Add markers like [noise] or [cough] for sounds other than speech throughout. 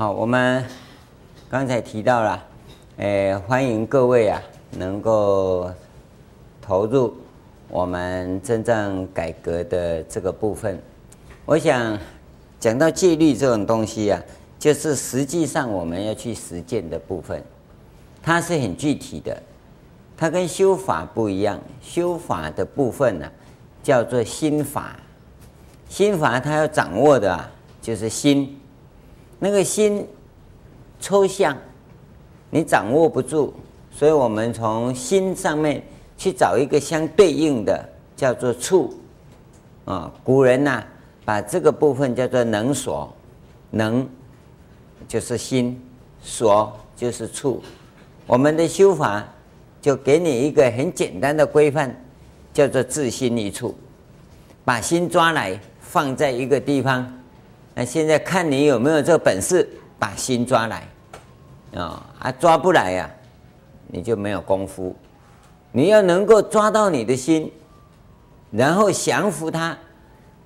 好，我们刚才提到了，诶，欢迎各位啊，能够投入我们真正改革的这个部分。我想讲到戒律这种东西啊，就是实际上我们要去实践的部分，它是很具体的，它跟修法不一样。修法的部分呢，叫做心法，心法它要掌握的啊，就是心。那个心抽象，你掌握不住，所以我们从心上面去找一个相对应的，叫做处。啊，古人呐，把这个部分叫做能所，能就是心，所就是处。我们的修法就给你一个很简单的规范，叫做自心一处，把心抓来放在一个地方。那现在看你有没有这个本事把心抓来，啊啊抓不来呀，你就没有功夫。你要能够抓到你的心，然后降服它，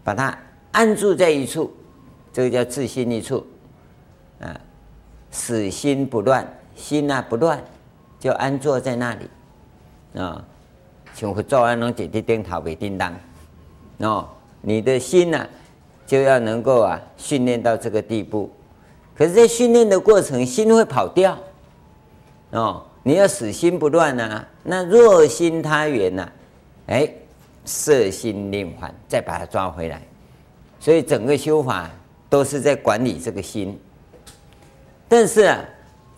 把它安住在一处，这个叫自心一处。啊，使心不乱，心啊不乱，就安坐在那里。啊，像佛祖安能解决颠倒为叮当。哦，你的心呐。就要能够啊训练到这个地步，可是，在训练的过程，心会跑掉，哦，你要使心不乱啊，那若心他缘呐，哎，色心念还，再把它抓回来，所以整个修法都是在管理这个心。但是啊，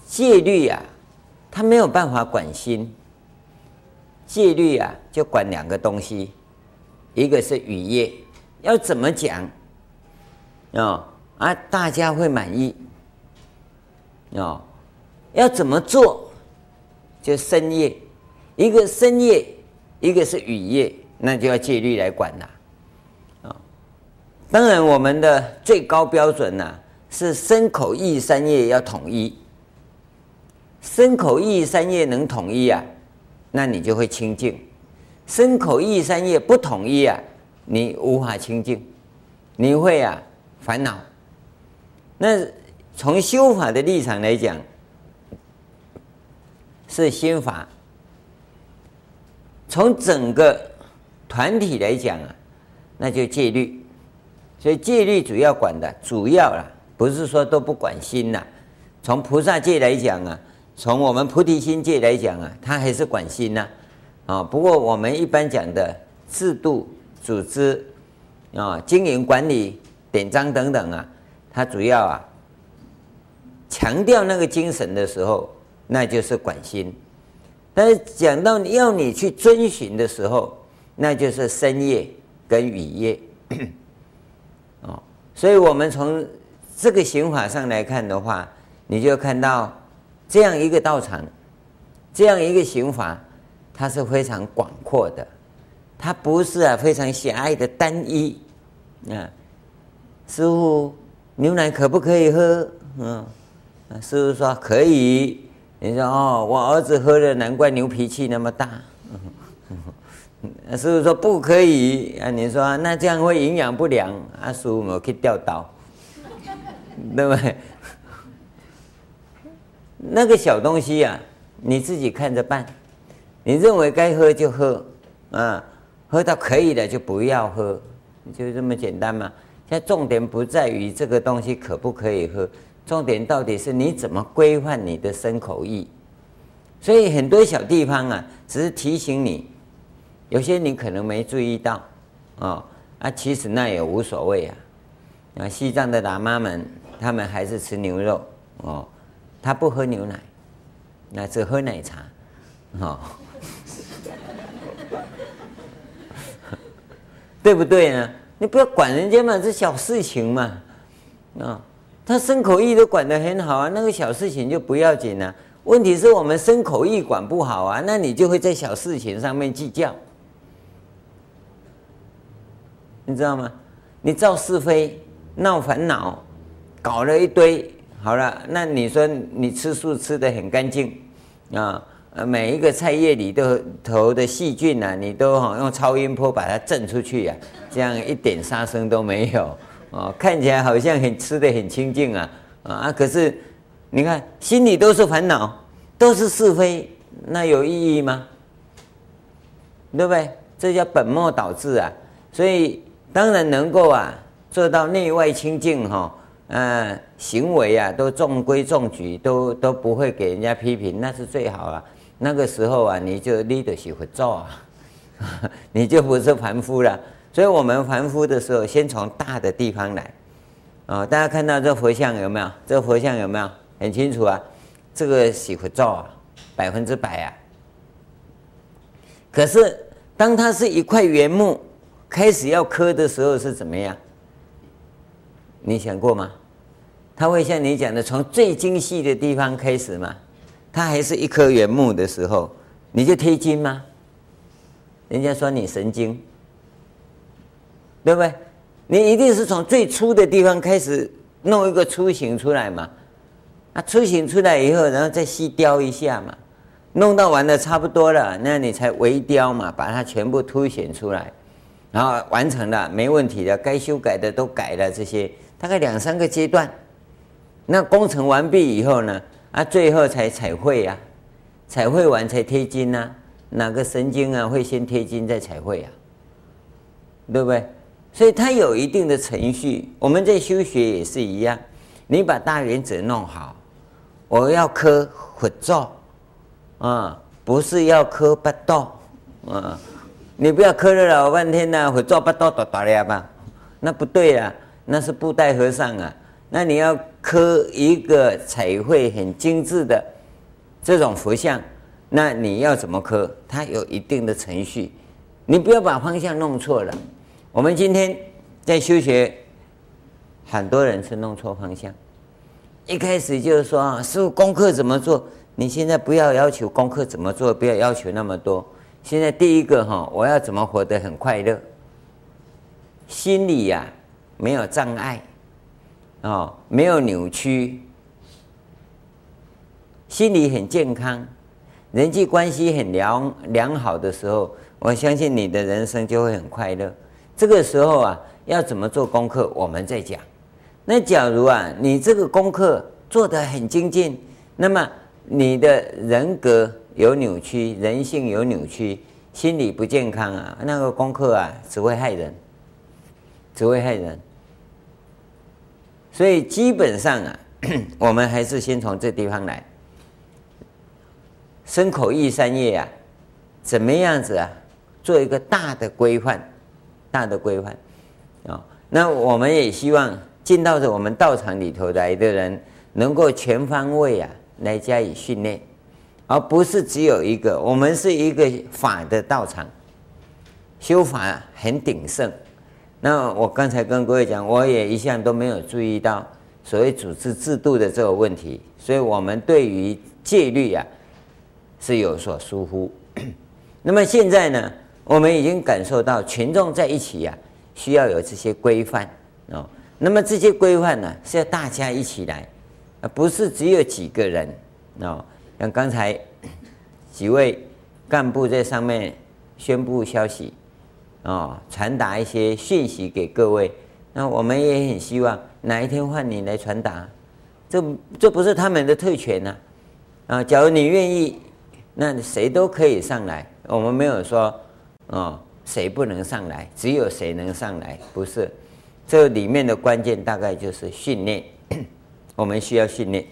戒律啊，它没有办法管心，戒律啊就管两个东西，一个是语业，要怎么讲。哦，啊，大家会满意。哦，要怎么做？就深夜，一个深夜，一个是雨夜，那就要戒律来管了。啊，当然，我们的最高标准呢，是身口意三业要统一。身口意三业能统一啊，那你就会清净；身口意三业不统一啊，你无法清净，你会啊。烦恼。那从修法的立场来讲，是心法；从整个团体来讲啊，那就戒律。所以戒律主要管的，主要啦，不是说都不管心呐。从菩萨戒来讲啊，从我们菩提心戒来讲啊，它还是管心呐。啊，不过我们一般讲的制度、组织啊、经营管理。典章等等啊，它主要啊强调那个精神的时候，那就是管心；但是讲到要你去遵循的时候，那就是身业跟语业。[coughs] 哦，所以我们从这个刑法上来看的话，你就看到这样一个道场，这样一个刑法，它是非常广阔的，它不是啊非常狭隘的单一啊。师傅，牛奶可不可以喝？嗯，师傅说可以。你说哦，我儿子喝了，难怪牛脾气那么大。[laughs] 师傅说不可以。啊，你说那这样会营养不良。啊，师傅我去掉刀，对不对？那个小东西啊，你自己看着办。你认为该喝就喝，啊，喝到可以的就不要喝，就这么简单嘛。现在重点不在于这个东西可不可以喝，重点到底是你怎么规范你的身口意。所以很多小地方啊，只是提醒你，有些你可能没注意到，哦，啊，其实那也无所谓啊。啊，西藏的喇嘛们，他们还是吃牛肉，哦，他不喝牛奶，那只喝奶茶，哦，[laughs] 对不对呢？你不要管人家嘛，这小事情嘛，啊，他身口意都管得很好啊，那个小事情就不要紧了。问题是我们身口意管不好啊，那你就会在小事情上面计较，你知道吗？你造是非、闹烦恼，搞了一堆，好了，那你说你吃素吃得很干净啊？每一个菜叶里都头的细菌啊，你都用超音波把它震出去呀、啊，这样一点杀生都没有哦，看起来好像很吃的很清净啊，啊，可是你看心里都是烦恼，都是是非，那有意义吗？对不对？这叫本末倒置啊！所以当然能够啊做到内外清净哈，呃，行为啊都中规中矩，都都不会给人家批评，那是最好啊。那个时候啊，你就立得起佛照啊，[laughs] 你就不是凡夫了。所以我们凡夫的时候，先从大的地方来啊、大家看到这佛像有没有？这佛像有没有？很清楚啊，这个是佛照啊，百分之百啊。可是当它是一块原木，开始要刻的时候是怎么样？你想过吗？它会像你讲的，从最精细的地方开始吗？它还是一颗原木的时候，你就贴金吗？人家说你神经。对不对？你一定是从最粗的地方开始弄一个雏形出来嘛？啊，雏形出来以后，然后再细雕一下嘛，弄到完了差不多了，那你才微雕嘛，把它全部凸显出来，然后完成了，没问题的，该修改的都改了，这些大概两三个阶段。那工程完毕以后呢？啊，最后才彩绘啊，彩绘完才贴金啊，哪个神经啊会先贴金再彩绘啊？对不对？所以它有一定的程序，我们在修学也是一样。你把大原则弄好，我要磕佛照啊，不是要磕八道啊。你不要磕了老半天呢，佛照八道都打了吧？那不对啊，那是布袋和尚啊。那你要刻一个彩绘很精致的这种佛像，那你要怎么刻？它有一定的程序，你不要把方向弄错了。我们今天在修学，很多人是弄错方向。一开始就是说啊，师父功课怎么做？你现在不要要求功课怎么做，不要要求那么多。现在第一个哈，我要怎么活得很快乐？心里呀没有障碍，哦，没有扭曲，心理很健康，人际关系很良良好的时候，我相信你的人生就会很快乐。这个时候啊，要怎么做功课，我们再讲。那假如啊，你这个功课做得很精进，那么你的人格有扭曲，人性有扭曲，心理不健康啊，那个功课啊，只会害人，只会害人。所以基本上啊，[clears throat] 我们还是先从这地方来，身口意三业啊，怎么样子啊，做一个大的规范。大的规范啊，那我们也希望进到这我们道场里头来的人，能够全方位啊来加以训练，而不是只有一个。我们是一个法的道场，修法很鼎盛。那我刚才跟各位讲，我也一向都没有注意到所谓组织制度的这个问题，所以我们对于戒律啊是有所疏忽。[coughs] 那么现在呢？我们已经感受到群众在一起呀、啊，需要有这些规范哦。那么这些规范呢，是要大家一起来，而不是只有几个人哦。像刚才几位干部在上面宣布消息哦，传达一些讯息给各位。那我们也很希望哪一天换你来传达，这这不是他们的特权呐啊！假如你愿意，那谁都可以上来。我们没有说。哦，谁不能上来？只有谁能上来？不是，这里面的关键大概就是训练。[coughs] 我们需要训练。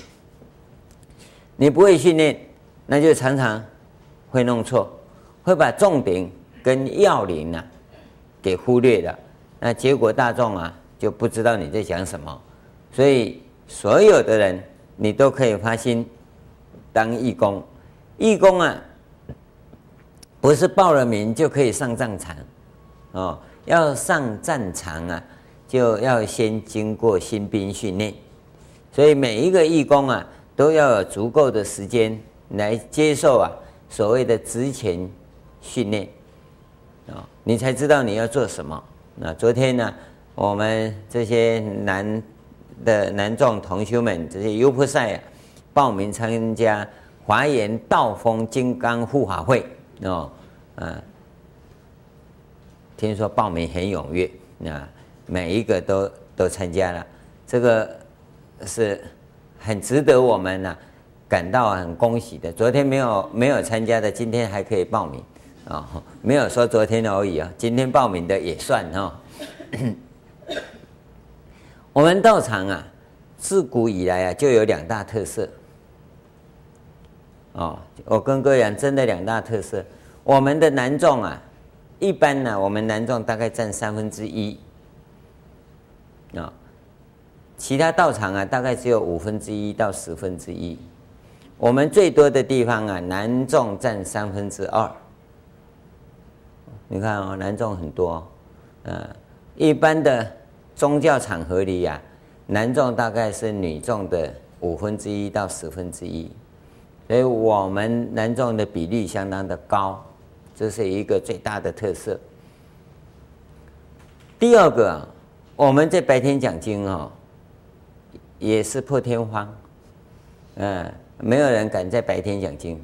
你不会训练，那就常常会弄错，会把重点跟要领、啊、给忽略了。那结果大众啊就不知道你在讲什么。所以所有的人，你都可以发心当义工。义工啊。不是报了名就可以上战场，哦，要上战场啊，就要先经过新兵训练，所以每一个义工啊，都要有足够的时间来接受啊所谓的职前训练，你才知道你要做什么。那昨天呢，我们这些男的男众同修们，这些优婆塞啊，报名参加华严道风金刚护法会。哦，啊，听说报名很踊跃，啊，每一个都都参加了。这个是很值得我们呢、感到很恭喜的。昨天没有没有参加的，今天还可以报名啊、哦，没有说昨天而已啊，今天报名的也算哈。哦、[coughs] 我们道场啊，自古以来啊就有两大特色。哦，我跟各位讲，真的两大特色。我们的男众啊，一般呢，我们男众大概占三分之一，啊，其他道场啊，大概只有五分之一到十分之一。我们最多的地方啊，男众占三分之二。你看哦，男众很多，嗯，一般的宗教场合里呀，男众大概是女众的五分之一到十分之一。所以我们男众的比例相当的高，这是一个最大的特色。第二个，我们在白天讲经哦，也是破天荒，嗯，没有人敢在白天讲经。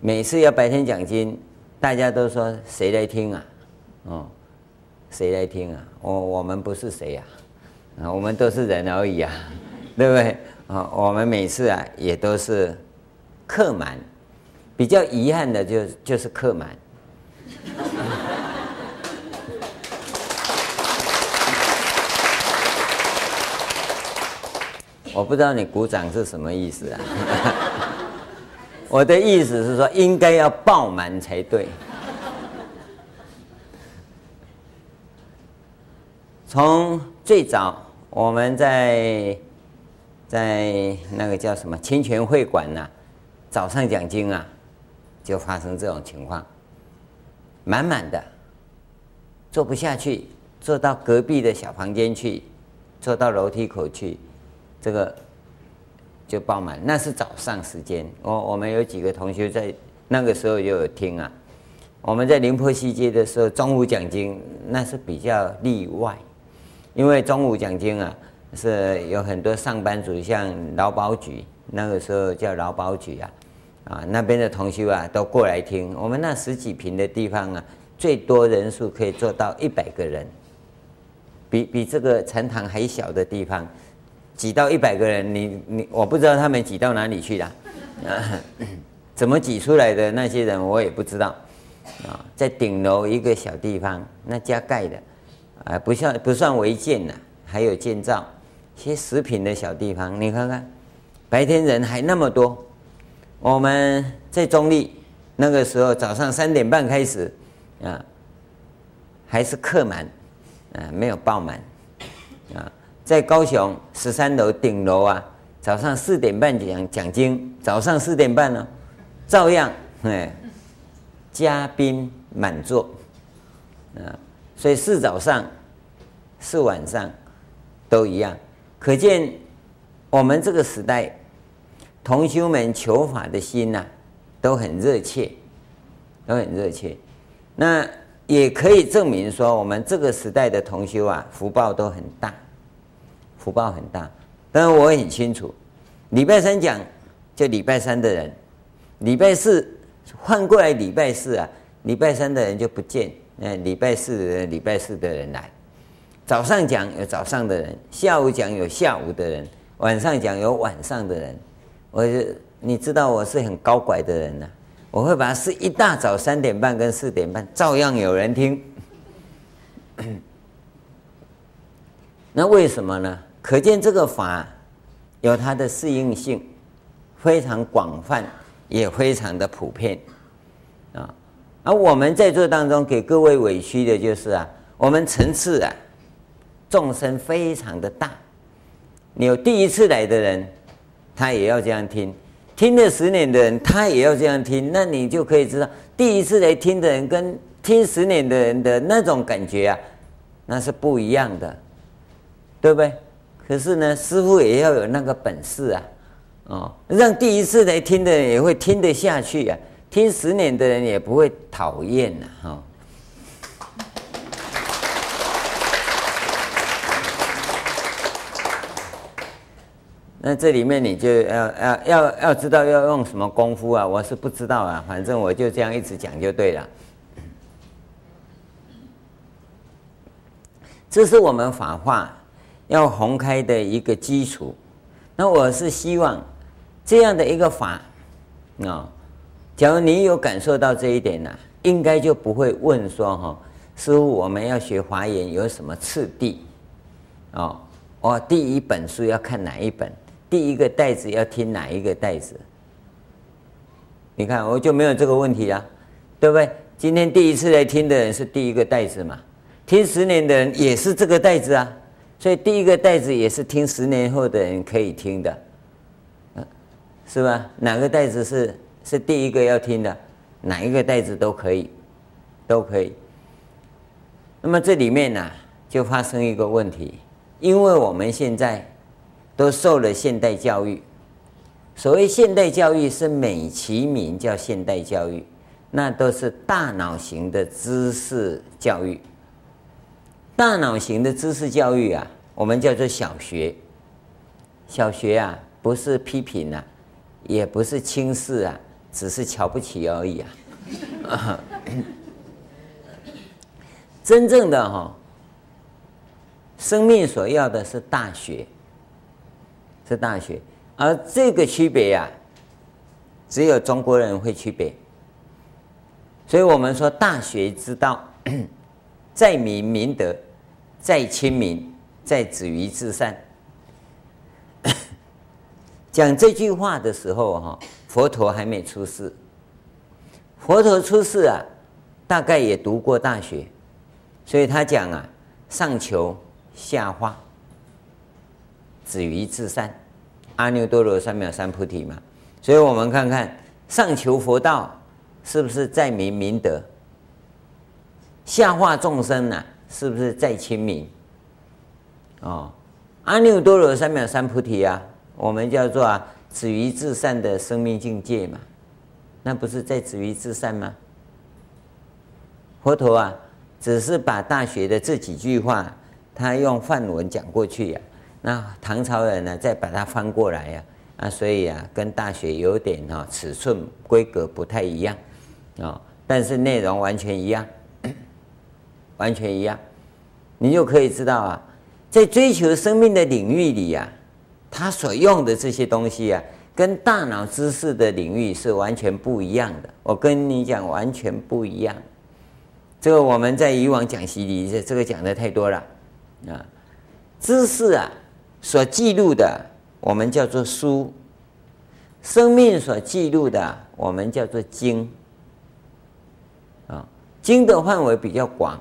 每次要白天讲经，大家都说谁来听啊？哦，谁来听啊？我我们不是谁呀？啊，我们都是人而已啊，[laughs] 对不对？啊，我们每次啊也都是。客满，比较遗憾的就就是客满。[laughs] 我不知道你鼓掌是什么意思啊？我的意思是说，应该要爆满才对。从最早我们在在那个叫什么清泉会馆呐、早上讲经啊，就发生这种情况，满满的，坐不下去，坐到隔壁的小房间去，坐到楼梯口去，这个就爆满。那是早上时间，我我们有几个同学在那个时候就有听啊。我们在宁波西街的时候，中午讲经那是比较例外，因为中午讲经啊，是有很多上班族，像劳保局那个时候叫劳保局啊。啊，那边的同学啊，都过来听。我们那十几坪的地方啊，最多人数可以做到一百个人，比比这个禅堂还小的地方，挤到一百个人，你你我不知道他们挤到哪里去了，[laughs] 啊，怎么挤出来的那些人我也不知道。啊，在顶楼一个小地方，那加盖的，啊，不算不算违建了，还有建造，些十坪的小地方，你看看，白天人还那么多。我们在中立那个时候早上三点半开始，啊，还是客满，啊，没有爆满，啊，在高雄十三楼顶楼啊，早上四点半讲讲经，早上四点半呢，照样哎，嘉宾满座，啊，所以是早上是晚上都一样，可见我们这个时代。同修们求法的心呐、都很热切，都很热切。那也可以证明说，我们这个时代的同修啊，福报都很大，福报很大。当然我很清楚，礼拜三讲就礼拜三的人，礼拜四换过来礼拜四啊，礼拜三的人就不见。嗯，礼拜四，礼拜四的人来。早上讲有早上的人，下午讲有下午的人，晚上讲有晚上的人。我是你知道我是很高拐的人呢、啊，我会把是一大早三点半跟四点半照样有人听。[coughs] 那为什么呢？可见这个法有它的适应性，非常广泛，也非常的普遍啊。而我们在座当中给各位委屈的就是啊，我们层次啊，众生非常的大，你有第一次来的人。他也要这样听，听了十年的人，他也要这样听，那你就可以知道，第一次来听的人跟听十年的人的那种感觉啊，那是不一样的，对不对？可是呢，师傅也要有那个本事啊，哦，让第一次来听的人也会听得下去啊，听十年的人也不会讨厌了哈。哦那这里面你就要要要要知道要用什么功夫啊？我是不知道啊，反正我就这样一直讲就对了。这是我们法化要宏开的一个基础，那我是希望这样的一个法啊，假如你有感受到这一点呢、应该就不会问说哈，师父我们要学华严有什么次第？哦，我第一本书要看哪一本？第一个袋子要听哪一个袋子？你看我就没有这个问题啊，对不对？今天第一次来听的人是第一个袋子嘛，听十年的人也是这个袋子啊。所以第一个袋子也是听十年后的人可以听的，是吧？哪个袋子是是第一个要听的？哪一个袋子都可以，都可以。那么这里面呢、就发生一个问题，因为我们现在都受了现代教育，所谓现代教育是美其名叫现代教育，那都是大脑型的知识教育。大脑型的知识教育啊，我们叫做小学。小学啊，不是批评啊，也不是轻视啊，只是瞧不起而已啊。[laughs] 真正的哈，生命所要的是大学，是大学。而这个区别呀，只有中国人会区别。所以我们说大学之道。[coughs] 在明明德，在亲民，在止于至善。[coughs] 讲这句话的时候，哈，佛陀还没出世。佛陀出世啊，大概也读过大学，所以他讲啊，上求下化，止于至善，阿耨多罗三藐三菩提嘛。所以我们看看上求佛道，是不是在明明德？下化众生呢、啊，是不是在亲民？哦，阿耨多罗三藐三菩提啊，我们叫做啊，止于至善的生命境界嘛，那不是在止于至善吗？佛陀啊，只是把大学的这几句话，他用梵文讲过去呀、那唐朝人呢，再把它翻过来呀、啊，所以啊，跟大学有点哈、哦、尺寸规格不太一样啊、哦，但是内容完全一样。[coughs] 完全一样，你就可以知道啊，在追求生命的领域里呀、啊，他所用的这些东西啊，跟大脑知识的领域是完全不一样的。我跟你讲，完全不一样。这个我们在以往讲习里，这这个讲的太多了啊。知识啊，所记录的，我们叫做书；生命所记录的，我们叫做经。啊，经的范围比较广。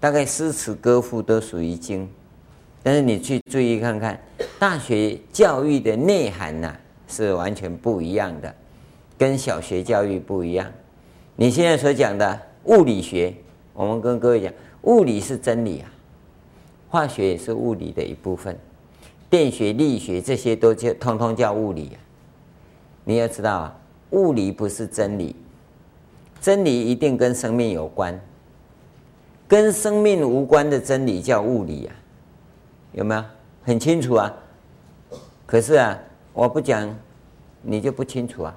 大概诗词歌赋都属于经，但是你去注意看看，大学教育的内涵呐、是完全不一样的，跟小学教育不一样。你现在所讲的物理学，我们跟各位讲，物理是真理啊，化学也是物理的一部分，电学、力学这些都叫通通叫物理啊。你要知道啊，物理不是真理，真理一定跟生命有关。跟生命无关的真理叫物理啊，有没有？很清楚啊。可是啊，我不讲，你就不清楚啊。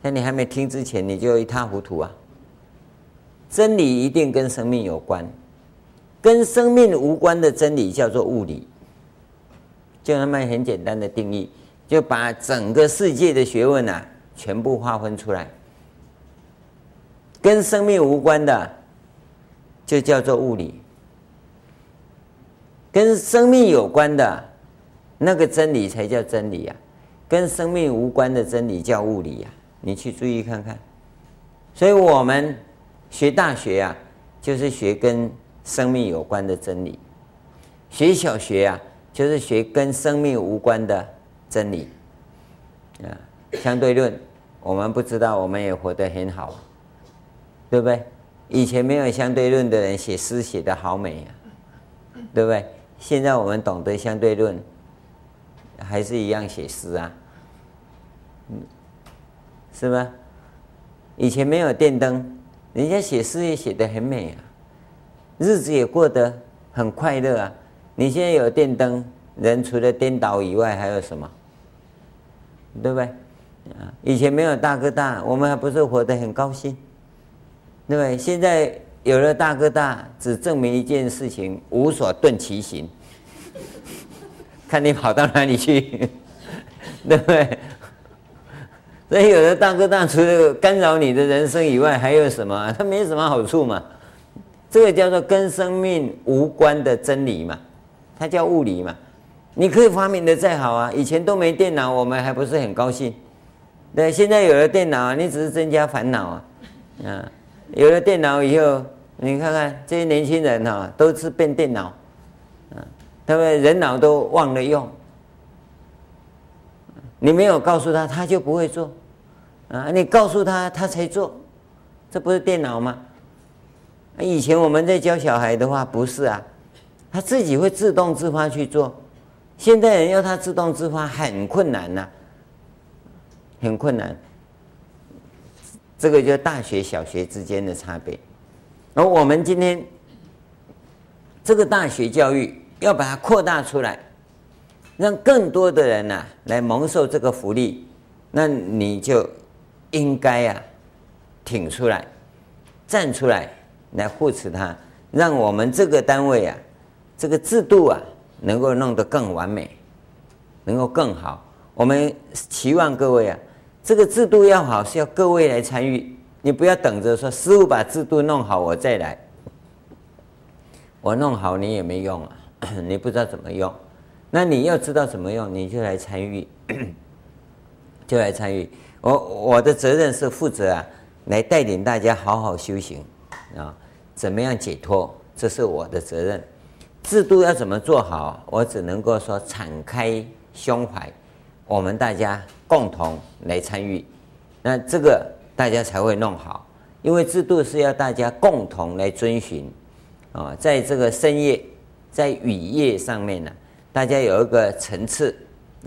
在你还没听之前，你就一塌糊涂啊。真理一定跟生命有关，跟生命无关的真理叫做物理。就那么很简单的定义，就把整个世界的学问啊，全部划分出来。跟生命无关的。就叫做物理，跟生命有关的那个真理才叫真理呀，跟生命无关的真理叫物理呀。你去注意看看。所以我们学大学呀，就是学跟生命有关的真理；学小学呀，就是学跟生命无关的真理。啊，相对论，我们不知道，我们也活得很好，对不对？以前没有相对论的人写诗写得好美啊，对不对？现在我们懂得相对论，还是一样写诗啊，嗯，是吗？以前没有电灯，人家写诗也写得很美啊，日子也过得很快乐啊。你现在有电灯，人除了颠倒以外还有什么？对不对？啊，以前没有大哥大，我们还不是活得很高兴？对不对？现在有了大哥大，只证明一件事情：无所遁其形。看你跑到哪里去，[laughs] 对不对？所以有的大哥大除了干扰你的人生以外，还有什么？它没什么好处嘛。这个叫做跟生命无关的真理嘛，它叫物理嘛。你可以发明的再好啊，以前都没电脑，我们还不是很高兴。对，现在有了电脑啊，你只是增加烦恼啊。啊，有了电脑以后，你看看这些年轻人哈、啊，都是变电脑，啊，他们人脑都忘了用。你没有告诉他，他就不会做。啊，你告诉他，他才做，这不是电脑吗？以前我们在教小孩的话，不是啊，他自己会自动自发去做。现在人要他自动自发很困难呐、很困难。这个就是大学、小学之间的差别。而我们今天这个大学教育要把它扩大出来，让更多的人呐、来蒙受这个福利，那你就应该呀、啊、挺出来，站出来来护持它，让我们这个单位啊，这个制度啊。能够弄得更完美，能够更好。我们期望各位啊，这个制度要好，是要各位来参与。你不要等着说师父把制度弄好，我再来。我弄好你也没用啊，[clears throat] 你不知道怎么用。那你要知道怎么用，你就来参与，[clears throat] 就来参与。我我的责任是负责啊，来带领大家好好修行啊，怎么样解脱，这是我的责任。制度要怎么做好？我只能够说敞开胸怀，我们大家共同来参与，那这个大家才会弄好。因为制度是要大家共同来遵循啊，在这个深夜、在雨夜上面呢，大家有一个层次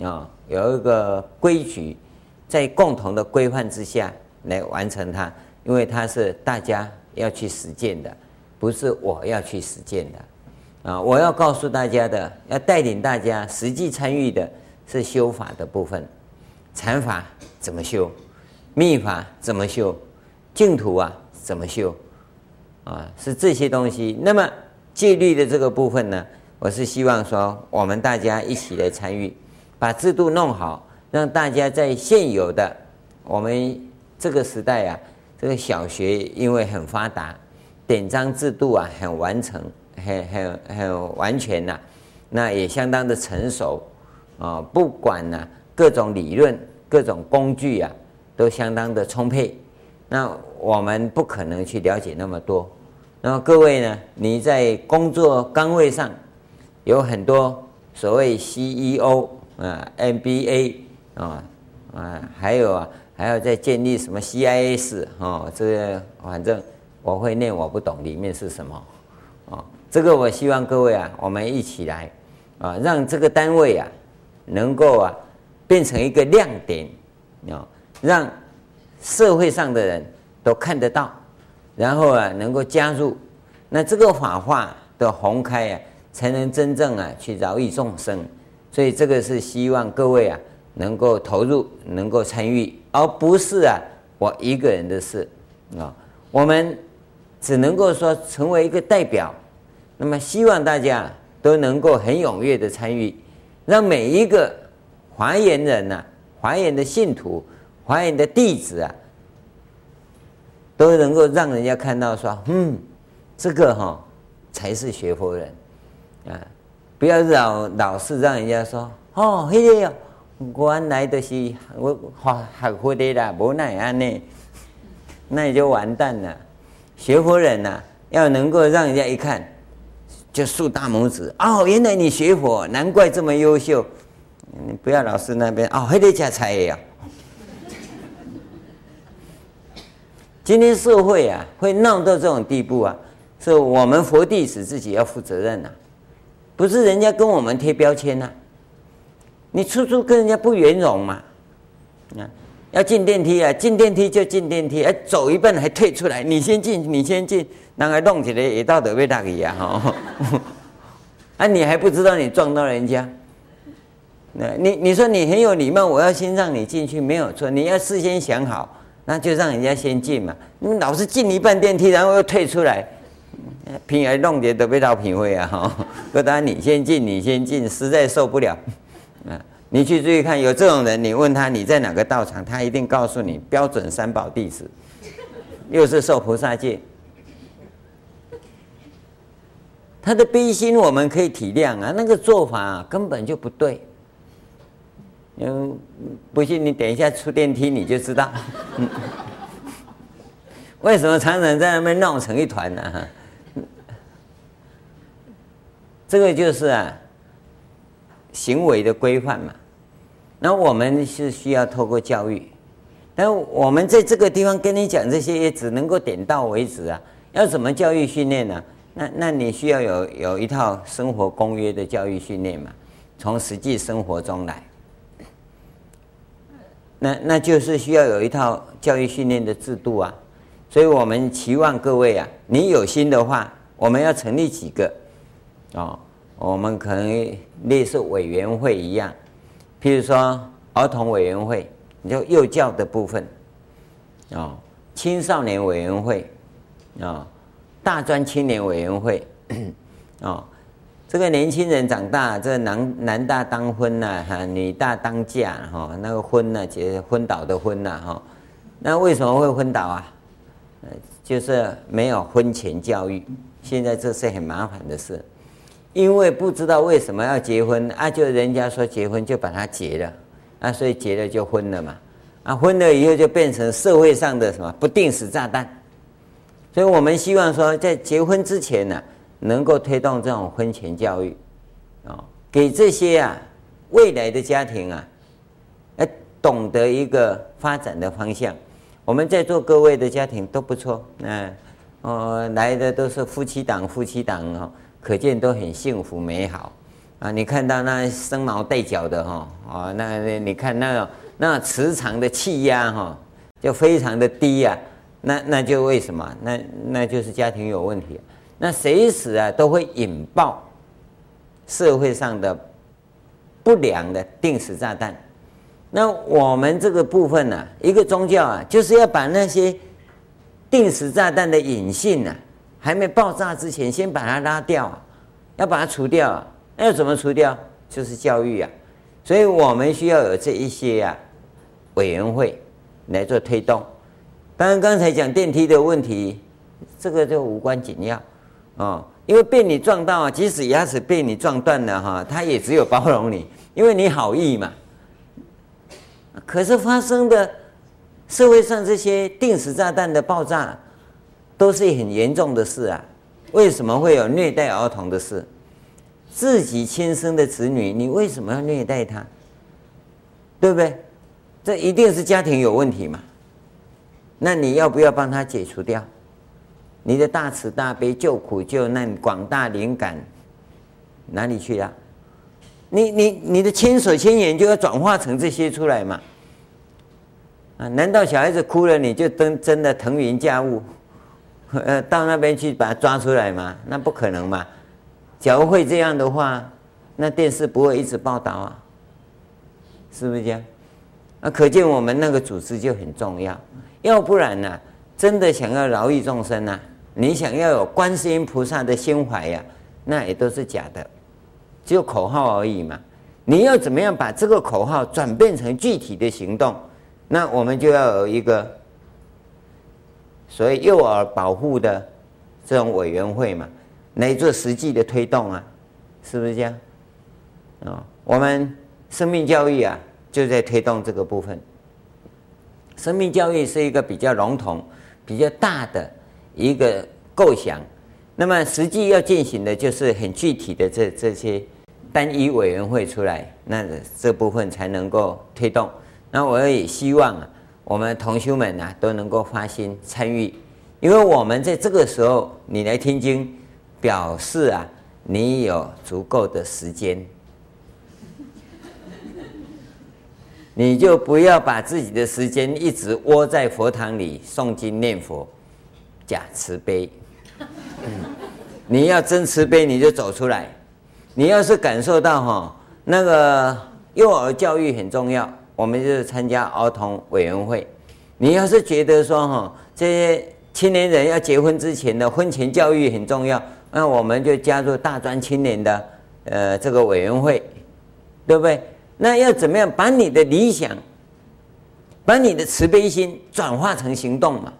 啊，有一个规矩，在共同的规范之下来完成它。因为它是大家要去实践的，不是我要去实践的。啊，我要告诉大家的，要带领大家实际参与的是修法的部分，禅法怎么修，密法怎么修，净土啊怎么修，啊是这些东西。那么戒律的这个部分呢，我是希望说我们大家一起来参与，把制度弄好，让大家在现有的我们这个时代啊，这个小学因为很发达，典章制度啊很完成。很很很完全呐、那也相当的成熟啊、不管呢、各种理论、各种工具啊，都相当的充沛。那我们不可能去了解那么多。那么各位呢，你在工作岗位上有很多所谓 CEO 啊、MBA 啊啊，还有啊，还要再建立什么 CIS 哦，这个反正我会念，我不懂里面是什么啊。哦这个我希望各位啊，我们一起来啊，让这个单位啊，能够啊变成一个亮点啊，让社会上的人都看得到，然后啊能够加入，那这个法化的宏开啊，才能真正啊去饶益众生。所以这个是希望各位啊能够投入，能够参与，而不是啊我一个人的事啊。我们只能够说成为一个代表。那么希望大家都能够很踊跃的参与，让每一个华严人呐、华严的信徒、华严的弟子啊，都能够让人家看到说，嗯，这个哈、哦、才是学佛人啊！不要老老是让人家说，哦，嘿呀，原来的是我学佛的啦，无奈安呢，那你就完蛋了。学佛人呐、要能够让人家一看。就竖大拇指哦，原来你学佛，难怪这么优秀。你不要老是那边哦，还得加菜呀。[laughs] 今天社会啊，会闹到这种地步啊，是我们佛弟子自己要负责任呐、不是人家跟我们贴标签呐、你处处跟人家不圆融嘛，啊，要进电梯啊，进电梯就进电梯，哎，走一半还退出来，你先进，你先进。那个弄起来也到得被大个呀哈，啊 [laughs] 你还不知道你撞到人家，那你你说你很有礼貌，我要先让你进去没有错，你要事先想好，那就让人家先进嘛。你老是进一半电梯，然后又退出来，平而弄点都被到品味啊哈，不然你先进你先进，实在受不了，啊你去注意看，有这种人，你问他你在哪个道场，他一定告诉你标准三宝弟子，又是受菩萨戒。他的悲心我们可以体谅啊，那个做法，根本就不对。嗯，不信你等一下出电梯你就知道。[laughs] 为什么常常在那边闹成一团呢？哈，这个就是啊，行为的规范嘛。那我们是需要透过教育，但我们在这个地方跟你讲这些，也只能够点到为止啊。要怎么教育训练呢？那那你需要有有一套生活公约的教育训练嘛，从实际生活中来。那那就是需要有一套教育训练的制度啊，所以我们期望各位啊，你有心的话，我们要成立几个，哦，我们可能类似委员会一样，譬如说儿童委员会，你就幼教的部分，哦，青少年委员会，啊，大专青年委员会，[clears throat] 哦。这个年轻人长大，这男男大当婚呐，哈，女大当嫁，哈，那个婚呢，结昏倒的婚呐，哈，那为什么会昏倒啊？就是没有婚前教育，现在这是很麻烦的事，因为不知道为什么要结婚啊，就人家说结婚就把它结了，啊，所以结了就婚了嘛，啊，婚了以后就变成社会上的什么不定时炸弹，所以我们希望说在结婚之前呢。能够推动这种婚前教育，啊，给这些啊未来的家庭啊，哎，懂得一个发展的方向。我们在座各位的家庭都不错，那哦来的都是夫妻档，夫妻档哦，可见都很幸福美好啊。你看到那生毛带角的哈，啊，那你看那个那磁场的气压哈，就非常的低呀，那那就为什么？那那就是家庭有问题。那随时啊都会引爆社会上的不良的定时炸弹。那我们这个部分呢、一个宗教啊，就是要把那些定时炸弹的隐性啊，还没爆炸之前，先把它拉掉，要把它除掉。那要怎么除掉？就是教育啊。所以我们需要有这一些啊委员会来做推动。当然，刚才讲电梯的问题，这个就无关紧要。哦，因为被你撞到，即使牙齿被你撞断了哈，他也只有包容你，因为你好意嘛。可是发生的社会上这些定时炸弹的爆炸，都是很严重的事啊。为什么会有虐待儿童的事？自己亲生的子女，你为什么要虐待他？对不对？这一定是家庭有问题嘛。那你要不要帮他解除掉？你的大慈大悲救苦救难广大灵感哪里去了？你你你的千手千眼就要转化成这些出来嘛？啊？难道小孩子哭了你就真真的腾云驾雾，[laughs] 呃，到那边去把他抓出来吗？那不可能嘛！假如会这样的话，那电视不会一直报道啊，是不是这样？那可见我们那个组织就很重要，要不然呢、真的想要饶益众生啊。你想要有观世音菩萨的心怀呀，那也都是假的，只有口号而已嘛。你要怎么样把这个口号转变成具体的行动？那我们就要有一个所谓幼儿保护的这种委员会嘛，来做实际的推动啊，是不是这样？啊，我们生命教育啊，就在推动这个部分。生命教育是一个比较笼统、比较大的。一个构想，那么实际要进行的就是很具体的这这些单一委员会出来，那这部分才能够推动。那我也希望啊，我们同修们啊都能够发心参与，因为我们在这个时候你来听经，表示啊你有足够的时间，[laughs] 你就不要把自己的时间一直窝在佛堂里诵经念佛。假慈悲，[laughs] 你要真慈悲，你就走出来。你要是感受到哈，那个幼儿教育很重要，我们就是参加儿童委员会。你要是觉得说哈，这些青年人要结婚之前的婚前教育很重要，那、我们就加入大专青年的呃这个委员会，对不对？那要怎么样把你的理想，把你的慈悲心转化成行动嘛？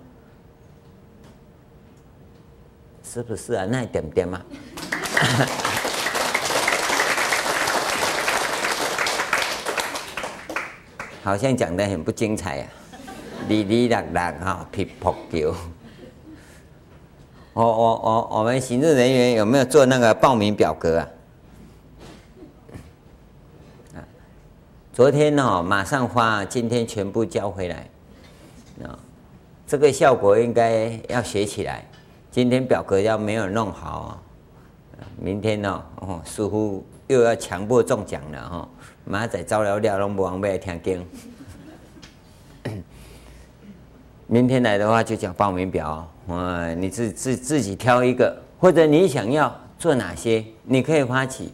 是不是啊？那一点点嘛。[laughs] 好像讲得很不精彩呀、啊，哩哩啦啦哈，皮破球。我我我我们行政人员有没有做那个报名表格啊？昨天、哦，马上发，今天全部交回来。啊，这个效果应该要学起来。今天表格要没有弄好，明天呢、哦，似乎又要强迫中奖了哈、马仔招了料，拢不往来听经。[coughs] 明天来的话就讲报名表，哇，你自自自己挑一个，或者你想要做哪些，你可以发起。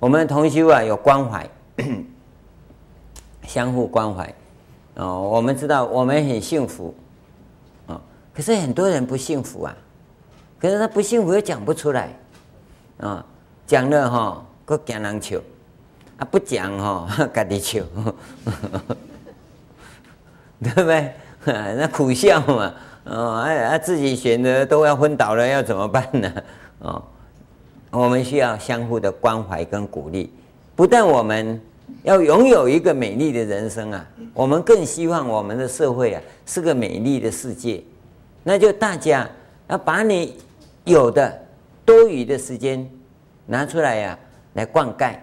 我们同修啊有关怀，[coughs] 相互关怀，哦，我们知道我们很幸福，啊，可是很多人不幸福啊，可是他不幸福又讲不出来，啊，讲了哈，个惊人笑。啊，不讲哦，[laughs] 家己笑，[laughs] 对不对？[laughs] 那苦笑嘛，哦，啊，自己选择都要昏倒了，要怎么办呢？哦，我们需要相互的关怀跟鼓励。不但我们要拥有一个美丽的人生啊，我们更希望我们的社会啊是个美丽的世界。那就大家要把你有的多余的时间拿出来呀，来灌溉。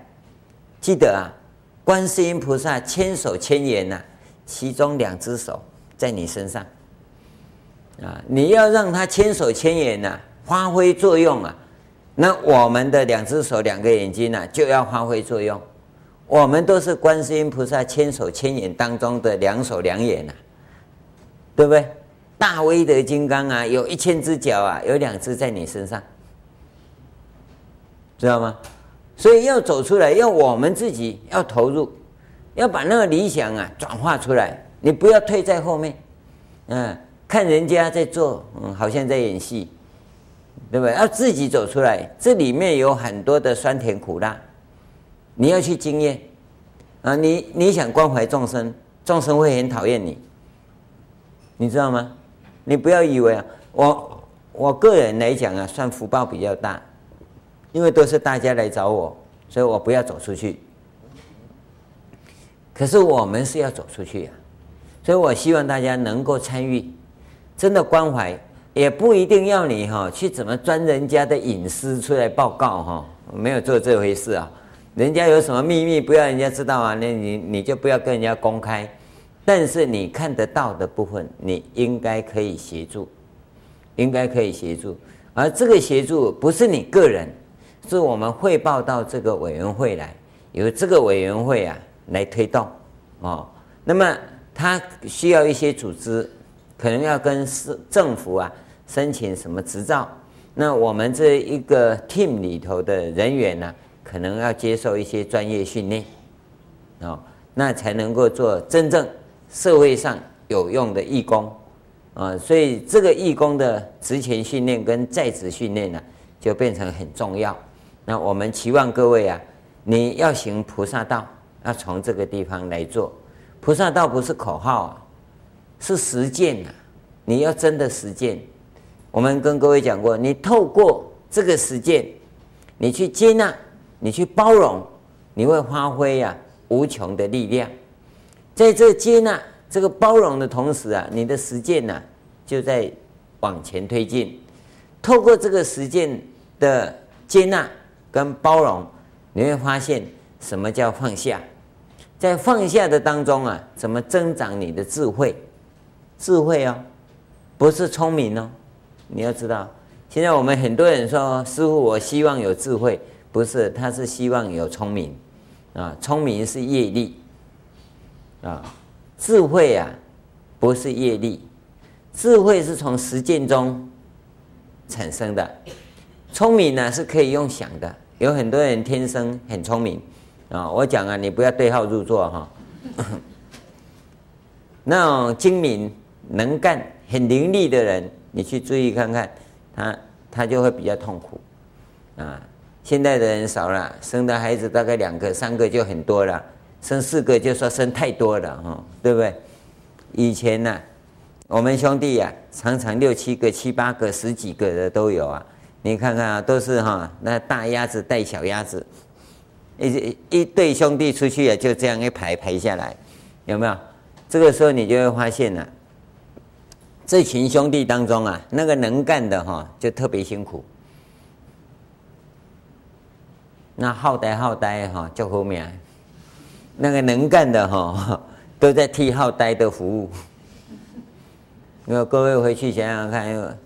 记得啊，观世音菩萨千手千眼呐，其中两只手在你身上啊，你要让他千手千眼呐发挥作用啊，那我们的两只手两个眼睛呐就要发挥作用，我们都是观世音菩萨千手千眼当中的两手两眼呐，对不对？大威德金刚啊，有一千只脚啊，有两只在你身上，知道吗？所以要走出来，要我们自己要投入，要把那个理想啊转化出来。你不要退在后面，嗯，看人家在做，嗯，好像在演戏，对不对？要自己走出来，这里面有很多的酸甜苦辣，你要去经验啊。你你想关怀众生，众生会很讨厌你，你知道吗？你不要以为啊，我我个人来讲啊，算福报比较大。因为都是大家来找我，所以我不要走出去。可是我们是要走出去呀，所以我希望大家能够参与，真的关怀，也不一定要你哈去怎么钻人家的隐私出来报告哈，没有做这回事啊。人家有什么秘密不要人家知道啊，那你你就不要跟人家公开。但是你看得到的部分，你应该可以协助，应该可以协助，而这个协助不是你个人。是我们汇报到这个委员会来，由这个委员会啊来推动哦。那么他需要一些组织，可能要跟市政府啊申请什么执照。那我们这一个 team 里头的人员呢，可能要接受一些专业训练哦，那才能够做真正社会上有用的义工啊。所以这个义工的职前训练跟在职训练呢，就变成很重要。那我们期望各位啊，你要行菩萨道，要从这个地方来做。菩萨道不是口号啊，是实践啊。你要真的实践。我们跟各位讲过，你透过这个实践，你去接纳，你去包容，你会发挥呀无穷的力量。在这接纳、这个包容的同时啊，你的实践呢就在往前推进。透过这个实践的接纳。跟包容，你会发现什么叫放下，在放下的当中啊，怎么增长你的智慧？智慧哦，不是聪明哦。你要知道，现在我们很多人说，师傅，我希望有智慧，不是，他是希望有聪明啊。聪明是业力啊，智慧啊，不是业力，智慧是从实践中产生的，聪明呢是可以用想的。有很多人天生很聪明啊！我讲啊，你不要对号入座哈。[laughs] 那种精明、能干、很伶俐的人，你去注意看看，他他就会比较痛苦啊。现在的人少了，生的孩子大概两个、三个就很多了，生四个就说生太多了哈，对不对？以前呢、我们兄弟呀、啊，常常六七个、七八个、十几个的都有啊。你看看啊，都是哈，那大鸭子带小鸭子，一一对兄弟出去啊，就这样一排排下来，有没有？这个时候你就会发现呢、这群兄弟当中啊，那个能干的哈，就特别辛苦。那好呆好呆哈，就后面那个能干的哈，[laughs] 都在替好呆的服务。[laughs] 那各位回去想想看，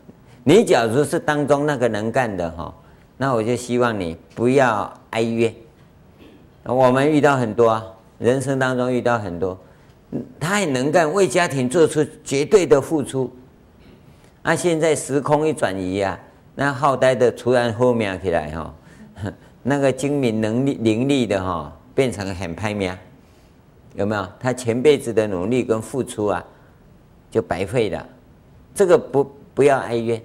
你假如是当中那个能干的哈，那我就希望你不要哀怨。我们遇到很多啊，人生当中遇到很多，他很能干，为家庭做出绝对的付出。那现在时空一转移啊，那好呆的突然后面起来哈。那个精明能力伶俐的哈，变成很歹命，有没有？他前辈子的努力跟付出啊，就白费了。这个不不要哀怨，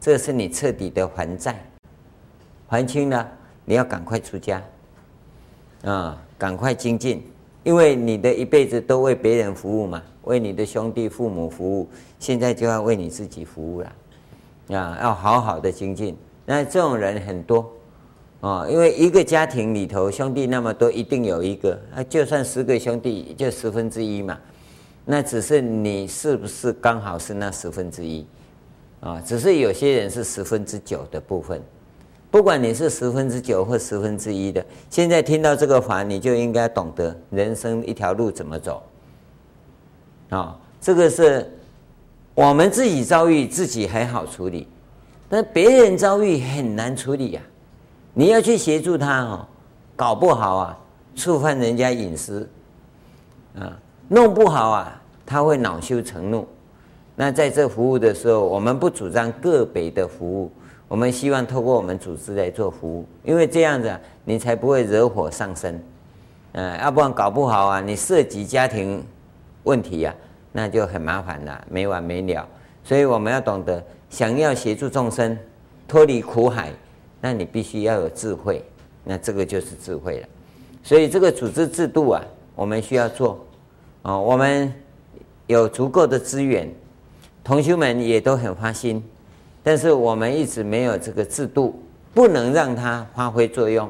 这是你彻底的还债，还清了，你要赶快出家，啊，赶快精进，因为你的一辈子都为别人服务嘛，为你的兄弟父母服务，现在就要为你自己服务了，啊，要好好的精进。那这种人很多。哦，因为一个家庭里头兄弟那么多，一定有一个，啊，就算十个兄弟，就十分之一嘛。那只是你是不是刚好是那十分之一？啊，只是有些人是十分之九的部分。不管你是十分之九或十分之一的，现在听到这个法，你就应该懂得人生一条路怎么走。啊，这个是我们自己遭遇自己还好处理，但别人遭遇很难处理呀。你要去协助他哦，搞不好啊，触犯人家隐私，啊，弄不好啊，他会恼羞成怒。那在这服务的时候，我们不主张个别的服务，我们希望透过我们组织来做服务，因为这样子，你才不会惹火上身。嗯，要不然搞不好啊，你涉及家庭问题呀，那就很麻烦了，没完没了。所以我们要懂得，想要协助众生脱离苦海。那你必须要有智慧，那这个就是智慧了。所以这个组织制度啊，我们需要做啊。我们有足够的资源，同学们也都很花心，但是我们一直没有这个制度，不能让它发挥作用。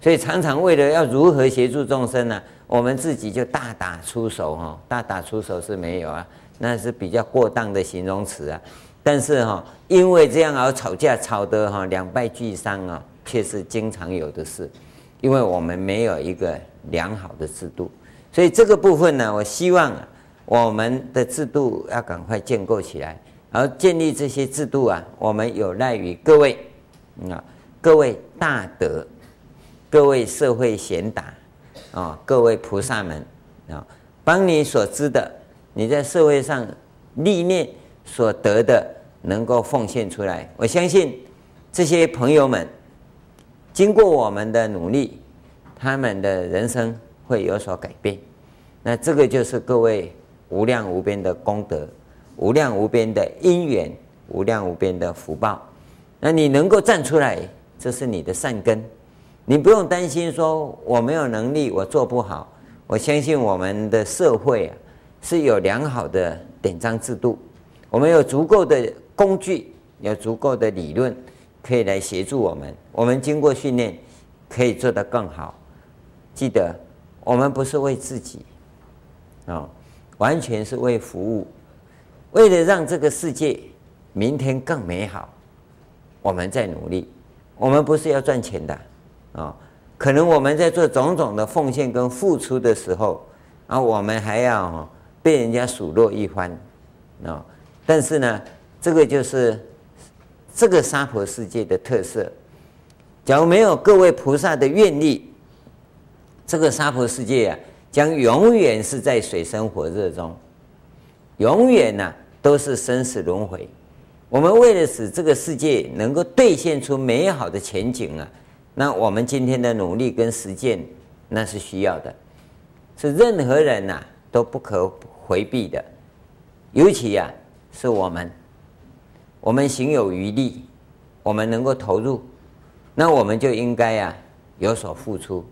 所以常常为了要如何协助众生呢，我们自己就大打出手哈。大打出手是没有啊，那是比较过当的形容词啊。但是哈，因为这样而吵架，吵得哈两败俱伤啊，却是经常有的事。因为我们没有一个良好的制度，所以这个部分呢，我希望我们的制度要赶快建构起来。而建立这些制度啊，我们有赖于各位啊，各位大德，各位社会贤达啊，各位菩萨们啊，帮你所知的，你在社会上历练所得的。能够奉献出来，我相信这些朋友们经过我们的努力，他们的人生会有所改变。那这个就是各位无量无边的功德，无量无边的因缘，无量无边的福报。那你能够站出来，这是你的善根，你不用担心说我没有能力，我做不好。我相信我们的社会啊是有良好的典章制度，我们有足够的。工具有足够的理论可以来协助我们，我们经过训练可以做得更好。记得我们不是为自己啊，完全是为服务，为了让这个世界明天更美好，我们在努力。我们不是要赚钱的啊，可能我们在做种种的奉献跟付出的时候，啊，我们还要被人家数落一番啊，但是呢。这个就是这个娑婆世界的特色。假如没有各位菩萨的愿力，这个娑婆世界啊，将永远是在水深火热中，永远呢、都是生死轮回。我们为了使这个世界能够兑现出美好的前景啊，那我们今天的努力跟实践，那是需要的，是任何人呐、都不可回避的，尤其呀、是我们。我们行有余力，我们能够投入，那我们就应该呀、有所付出，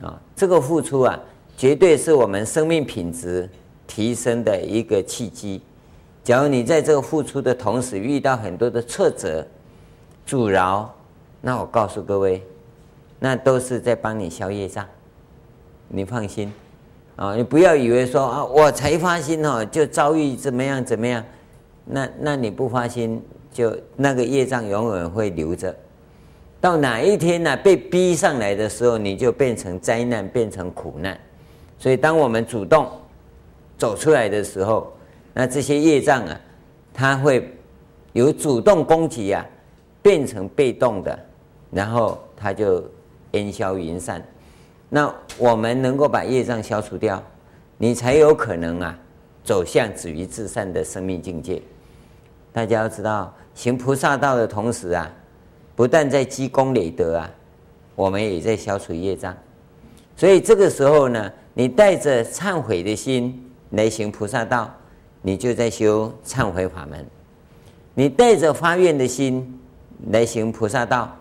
啊，这个付出啊，绝对是我们生命品质提升的一个契机。假如你在这个付出的同时遇到很多的挫折、阻挠，那我告诉各位，那都是在帮你消业障。你放心啊，你不要以为说啊，我才发心哦，就遭遇怎么样怎么样。那那你不发心，就那个业障永远会留着。到哪一天呢、被逼上来的时候，你就变成灾难，变成苦难。所以，当我们主动走出来的时候，那这些业障啊，它会由主动攻击啊，变成被动的，然后它就烟消云散。那我们能够把业障消除掉，你才有可能啊，走向止于至善的生命境界。大家要知道，行菩萨道的同时啊，不但在积功累德啊，我们也在消除业障。所以这个时候呢，你带着忏悔的心来行菩萨道，你就在修忏悔法门；你带着发愿的心来行菩萨道，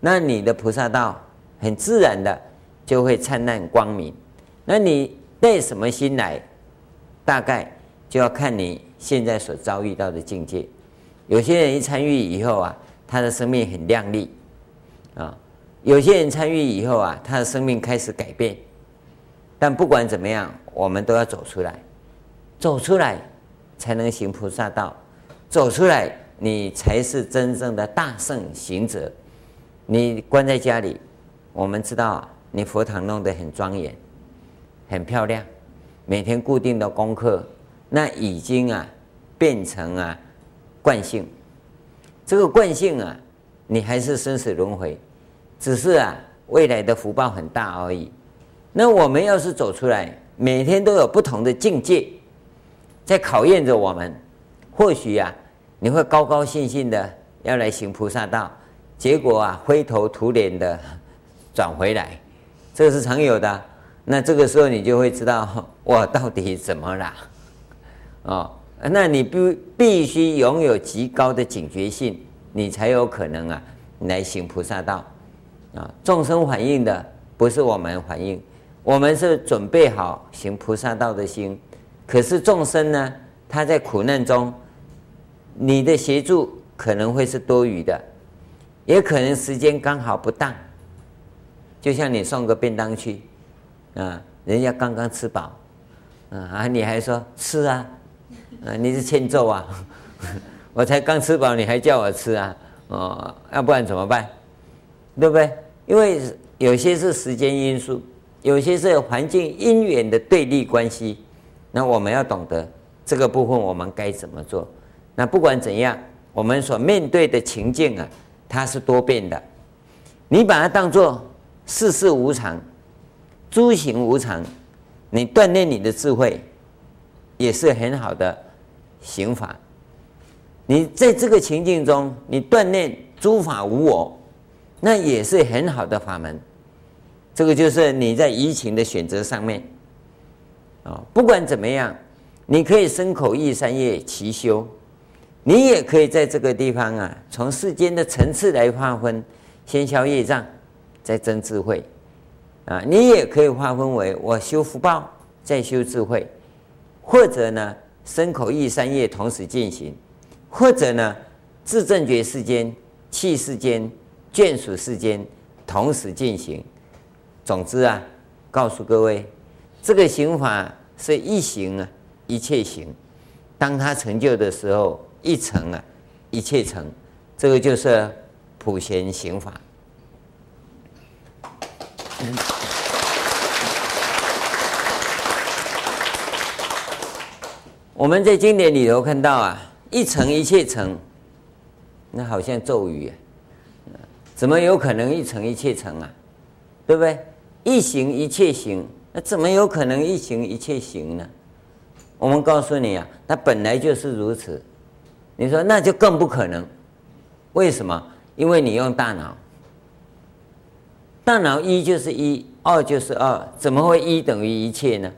那你的菩萨道很自然的就会灿烂光明。那你带什么心来，大概就要看你。现在所遭遇到的境界，有些人一参与以后啊，他的生命很亮丽啊；有些人参与以后啊，他的生命开始改变。但不管怎么样，我们都要走出来，走出来才能行菩萨道，走出来你才是真正的大圣行者。你关在家里，我们知道啊，你佛堂弄得很庄严、很漂亮，每天固定的功课。那已经啊，变成啊惯性。这个惯性啊，你还是生死轮回，只是啊未来的福报很大而已。那我们要是走出来，每天都有不同的境界在考验着我们。或许啊，你会高高兴兴的要来行菩萨道，结果啊灰头土脸的转回来，这是常有的。那这个时候你就会知道我到底怎么了。哦，那你必必须拥有极高的警觉性，你才有可能啊来行菩萨道。啊，众生反应的不是我们反应，我们是准备好行菩萨道的心。可是众生呢，他在苦难中，你的协助可能会是多余的，也可能时间刚好不当。就像你送个便当去，啊，人家刚刚吃饱，啊，你还说吃啊。啊，你是欠揍啊！[laughs] 我才刚吃饱，你还叫我吃啊？哦，要不然怎么办？对不对？因为有些是时间因素，有些是环境因缘的对立关系。那我们要懂得这个部分，我们该怎么做？那不管怎样，我们所面对的情境啊，它是多变的。你把它当作世事无常，诸行无常，你锻炼你的智慧，也是很好的。行法，你在这个情境中，你锻炼诸法无我，那也是很好的法门。这个就是你在移情的选择上面，啊，不管怎么样，你可以身口意三业齐修，你也可以在这个地方啊，从世间的层次来划分，先消业障，再增智慧，啊，你也可以划分为我修福报，再修智慧，或者呢，身口意三业同时进行，或者呢，自正觉世间、器世间、眷属世间同时进行。总之啊，告诉各位，这个行法是一行啊，一切行。当它成就的时候，一成啊，一切成。这个就是普贤行法。我们在经典里头看到啊，一成一切成，那好像咒语啊，怎么有可能一成一切成啊？对不对？一行一切行，那怎么有可能一行一切行呢？我们告诉你啊，它本来就是如此。你说那就更不可能，为什么？因为你用大脑，大脑一就是一，二就是二，怎么会一等于一切呢？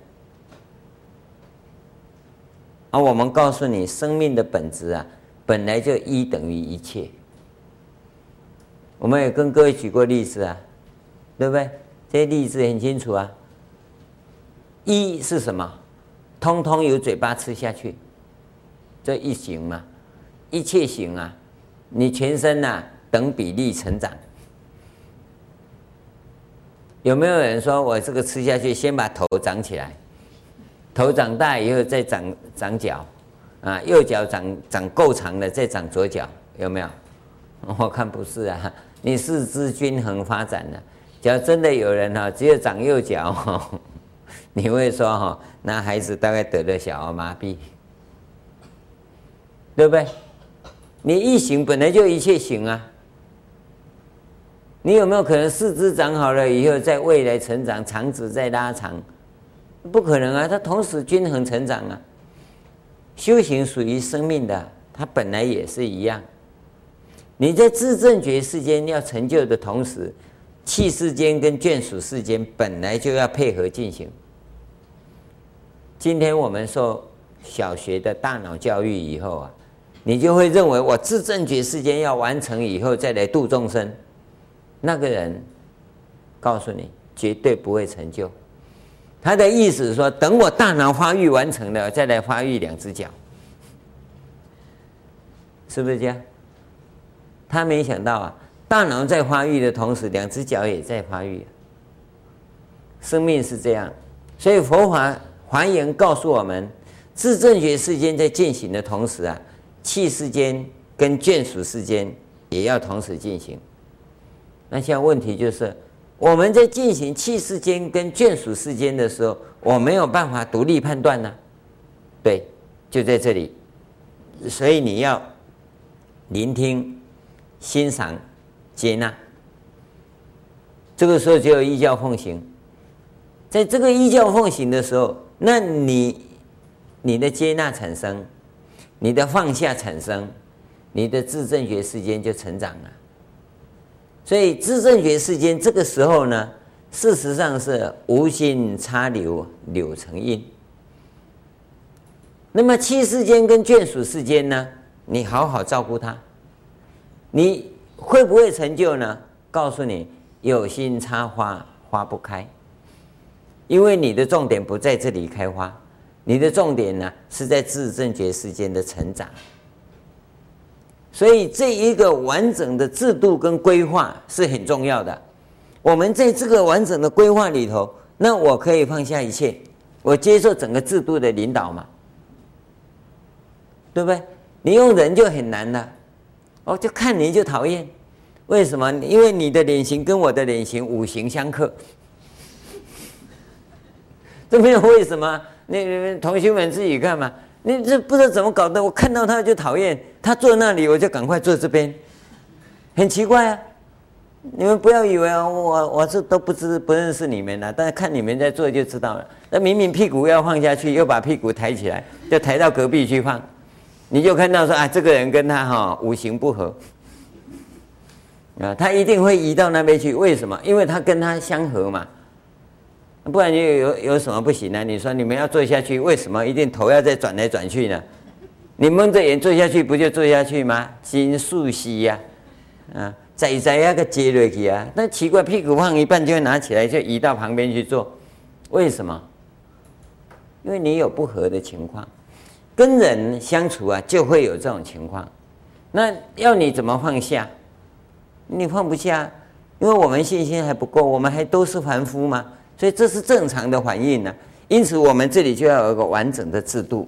而、我们告诉你，生命的本质啊，本来就一等于一切。我们也跟各位举过例子啊，对不对？这些例子很清楚啊。一是什么？通通由嘴巴吃下去，这一行嘛，一切行啊，你全身呐、啊、等比例成长。有没有人说我这个吃下去，先把头长起来，头长大以后再长长脚，啊，右脚长长够长了再长左脚，有没有？我看不是啊，你四肢均衡发展了。假如真的有人哈，只有长右脚哈，[laughs] 你会说哈，那孩子大概得了小儿麻痹，对不对？你一行本来就一切行啊，你有没有可能四肢长好了以后，在未来成长，肠子再拉长？不可能啊，它同时均衡成长啊。修行属于生命的，它本来也是一样。你在自证觉世间要成就的同时，器世间跟眷属世间本来就要配合进行。今天我们受小学的大脑教育以后啊，你就会认为我自证觉世间要完成以后再来度众生，那个人告诉你绝对不会成就。他的意思是说，等我大脑发育完成了，再来发育两只脚，是不是这样？他没想到啊，大脑在发育的同时，两只脚也在发育。生命是这样，所以佛法还原告诉我们，自证觉世间在进行的同时啊，器世间跟眷属世间也要同时进行。那现在问题就是，我们在进行器世间跟眷属世间的时候，我没有办法独立判断呢、对，就在这里，所以你要聆听。欣赏、接纳，这个时候就有依教奉行。在这个依教奉行的时候，那你你的接纳产生，你的放下产生，你的自证觉世间就成长了。所以自证觉世间这个时候呢，事实上是无心插柳，柳成荫。那么七世间跟眷属世间呢，你好好照顾他。你会不会成就呢？告诉你，有心插花花不开，因为你的重点不在这里开花，你的重点呢是在自证觉世间的成长。所以这一个完整的制度跟规划是很重要的。我们在这个完整的规划里头，那我可以放下一切，我接受整个制度的领导嘛，对不对？你用人就很难了。哦，就看你就讨厌，为什么？因为你的脸型跟我的脸型五行相克，这没有为什么？那同学们自己看嘛。你这不知道怎么搞的，我看到他就讨厌，他坐那里我就赶快坐这边，很奇怪啊。你们不要以为啊我我这都不知不认识你们了，但是看你们在做就知道了。那明明屁股要放下去，又把屁股抬起来，就抬到隔壁去放。你就看到说啊，这个人跟他哈五行不合，啊，他一定会移到那边去。为什么？因为他跟他相合嘛，不然你有有什么不行呢？你说你们要坐下去，为什么一定头要再转来转去呢？你蒙着眼坐下去，不就坐下去吗？金素西呀，啊，仔仔那个接落去啊，那奇怪，屁股放一半就拿起来，就移到旁边去坐，为什么？因为你有不合的情况。跟人相处啊，就会有这种情况。那要你怎么放下？你放不下，因为我们信心还不够，我们还都是凡夫嘛，所以这是正常的反应呢。因此，我们这里就要有一个完整的制度。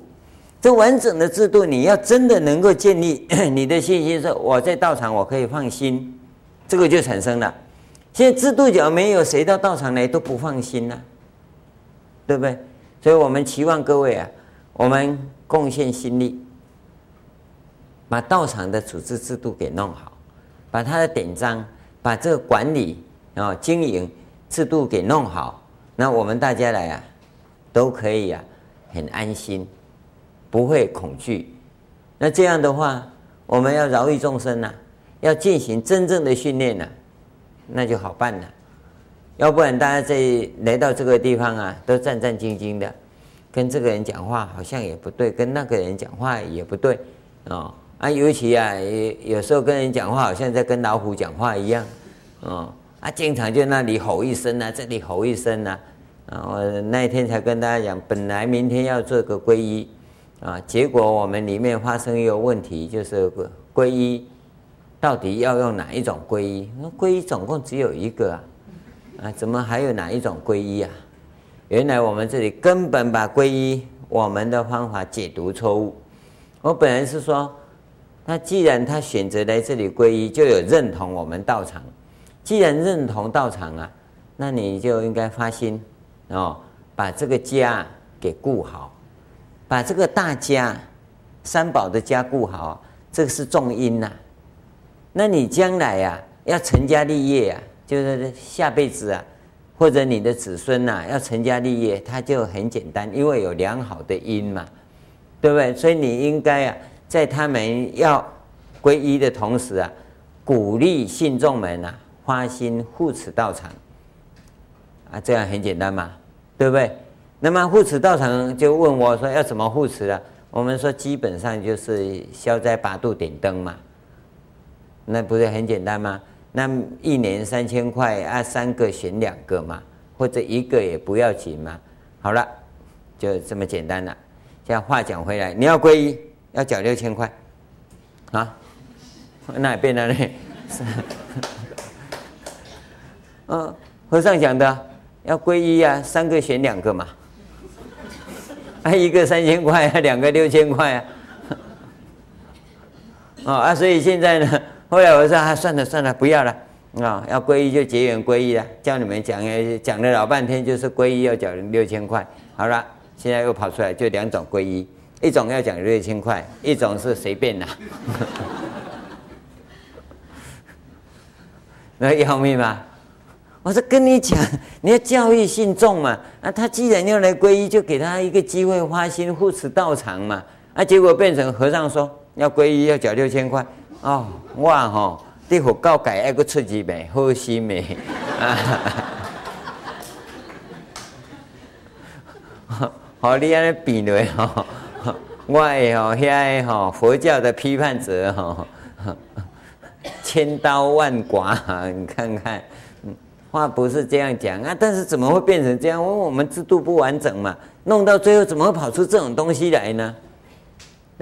这完整的制度，你要真的能够建立 [coughs] 你的信心，说我在道场我可以放心，这个就产生了。现在制度角没有，谁到道场来都不放心呢，对不对？所以我们期望各位啊，我们。贡献心力，把道场的组织制度给弄好，把他的典章，把这个管理啊经营制度给弄好，那我们大家来啊，都可以啊，很安心，不会恐惧。那这样的话，我们要饶益众生呐，要进行真正的训练呐，那就好办了。要不然大家在来到这个地方啊，都战战兢兢的。跟这个人讲话好像也不对，跟那个人讲话也不对，哦啊，尤其啊，有时候跟人讲话好像在跟老虎讲话一样，哦啊，经常就那里吼一声、啊，这里吼一声、啊，啊，我那一天才跟大家讲，本来明天要做个皈依啊，结果我们里面发生一个问题，就是皈依到底要用哪一种皈依？那皈依总共只有一个啊，啊，怎么还有哪一种皈依啊？原来我们这里根本把皈依我们的方法解读错误。我本来是说，那既然他选择来这里皈依，就有认同我们道场。既然认同道场啊，那你就应该发心。哦，把这个家给顾好，把这个大家三宝的家顾好，这个是重因呐。那你将来呀、啊，要成家立业啊，就是下辈子啊，或者你的子孙呐、要成家立业，他就很简单，因为有良好的因嘛，对不对？所以你应该啊，在他们要皈依的同时啊，鼓励信众们啊，发心护持道场啊，这样很简单嘛。对不对？那么护持道场就问我说要怎么护持啊？我们说基本上就是消灾八度点灯嘛，那不是很简单吗？那一年三千块啊，三个选两个嘛，或者一个也不要紧嘛。好了，就这么简单了。这样话讲回来，你要皈依要缴六千块啊？那也变了呢？嗯，[laughs] 和尚讲的。要皈依啊，三个选两个嘛，啊，一个三千块啊，两个六千块啊，哦啊，所以现在呢，后来我说啊，算了算了，不要了啊，要皈依就结缘皈依了，叫你们讲讲了老半天，就是皈依要缴六千块，好了，现在又跑出来就两种皈依，一种要缴六千块，一种是随便啦，[laughs] 那要命吗？我是跟你讲，你要教育信众嘛。啊，他既然要来皈依，就给他一个机会，花心护持道场嘛。啊，结果变成和尚说要皈依要缴六千块。哦，我吼，你佛教界爱个出钱没？好心没？啊哈哈，哈，好，你安尼比来吼，我诶吼，遐个吼佛教的批判者吼，千刀万剐，你看看。话不是这样讲啊，但是怎么会变成这样？因为我们制度不完整嘛，弄到最后怎么会跑出这种东西来呢？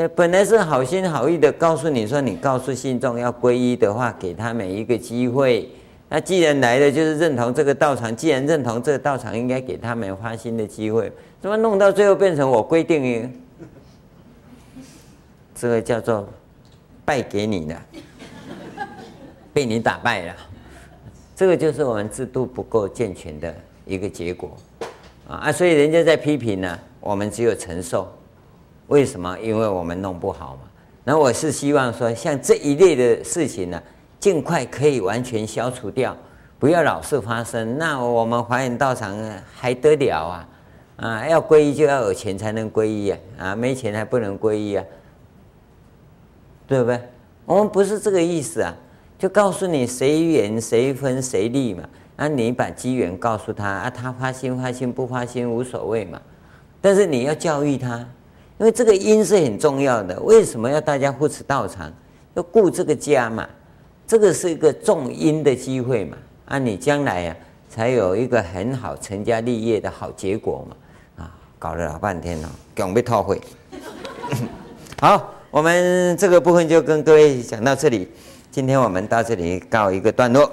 本来是好心好意的告诉你说，你告诉信众要皈依的话，给他们一个机会。那既然来了就是认同这个道场，既然认同这个道场，应该给他们发心的机会。怎么弄到最后变成我规定？这个叫做败给你了，被你打败了。这个就是我们制度不够健全的一个结果，啊，所以人家在批评呢，我们只有承受。为什么？因为我们弄不好嘛。那我是希望说，像这一类的事情呢，尽快可以完全消除掉，不要老是发生。那我们华严道场还得了啊？啊，要皈依就要有钱才能皈依啊，啊，没钱还不能皈依啊，对不对？我们不是这个意思啊。就告诉你谁缘谁分谁利嘛，啊，你把机缘告诉他，啊，他发心发心不发心无所谓嘛，但是你要教育他，因为这个因是很重要的。为什么要大家护持道场？要顾这个家嘛，这个是一个种因的机会嘛，啊，你将来呀、啊、才有一个很好成家立业的好结果嘛，啊，搞了老半天了，准备套会。[laughs] 好，我们这个部分就跟各位讲到这里。今天我们到这里告一个段落。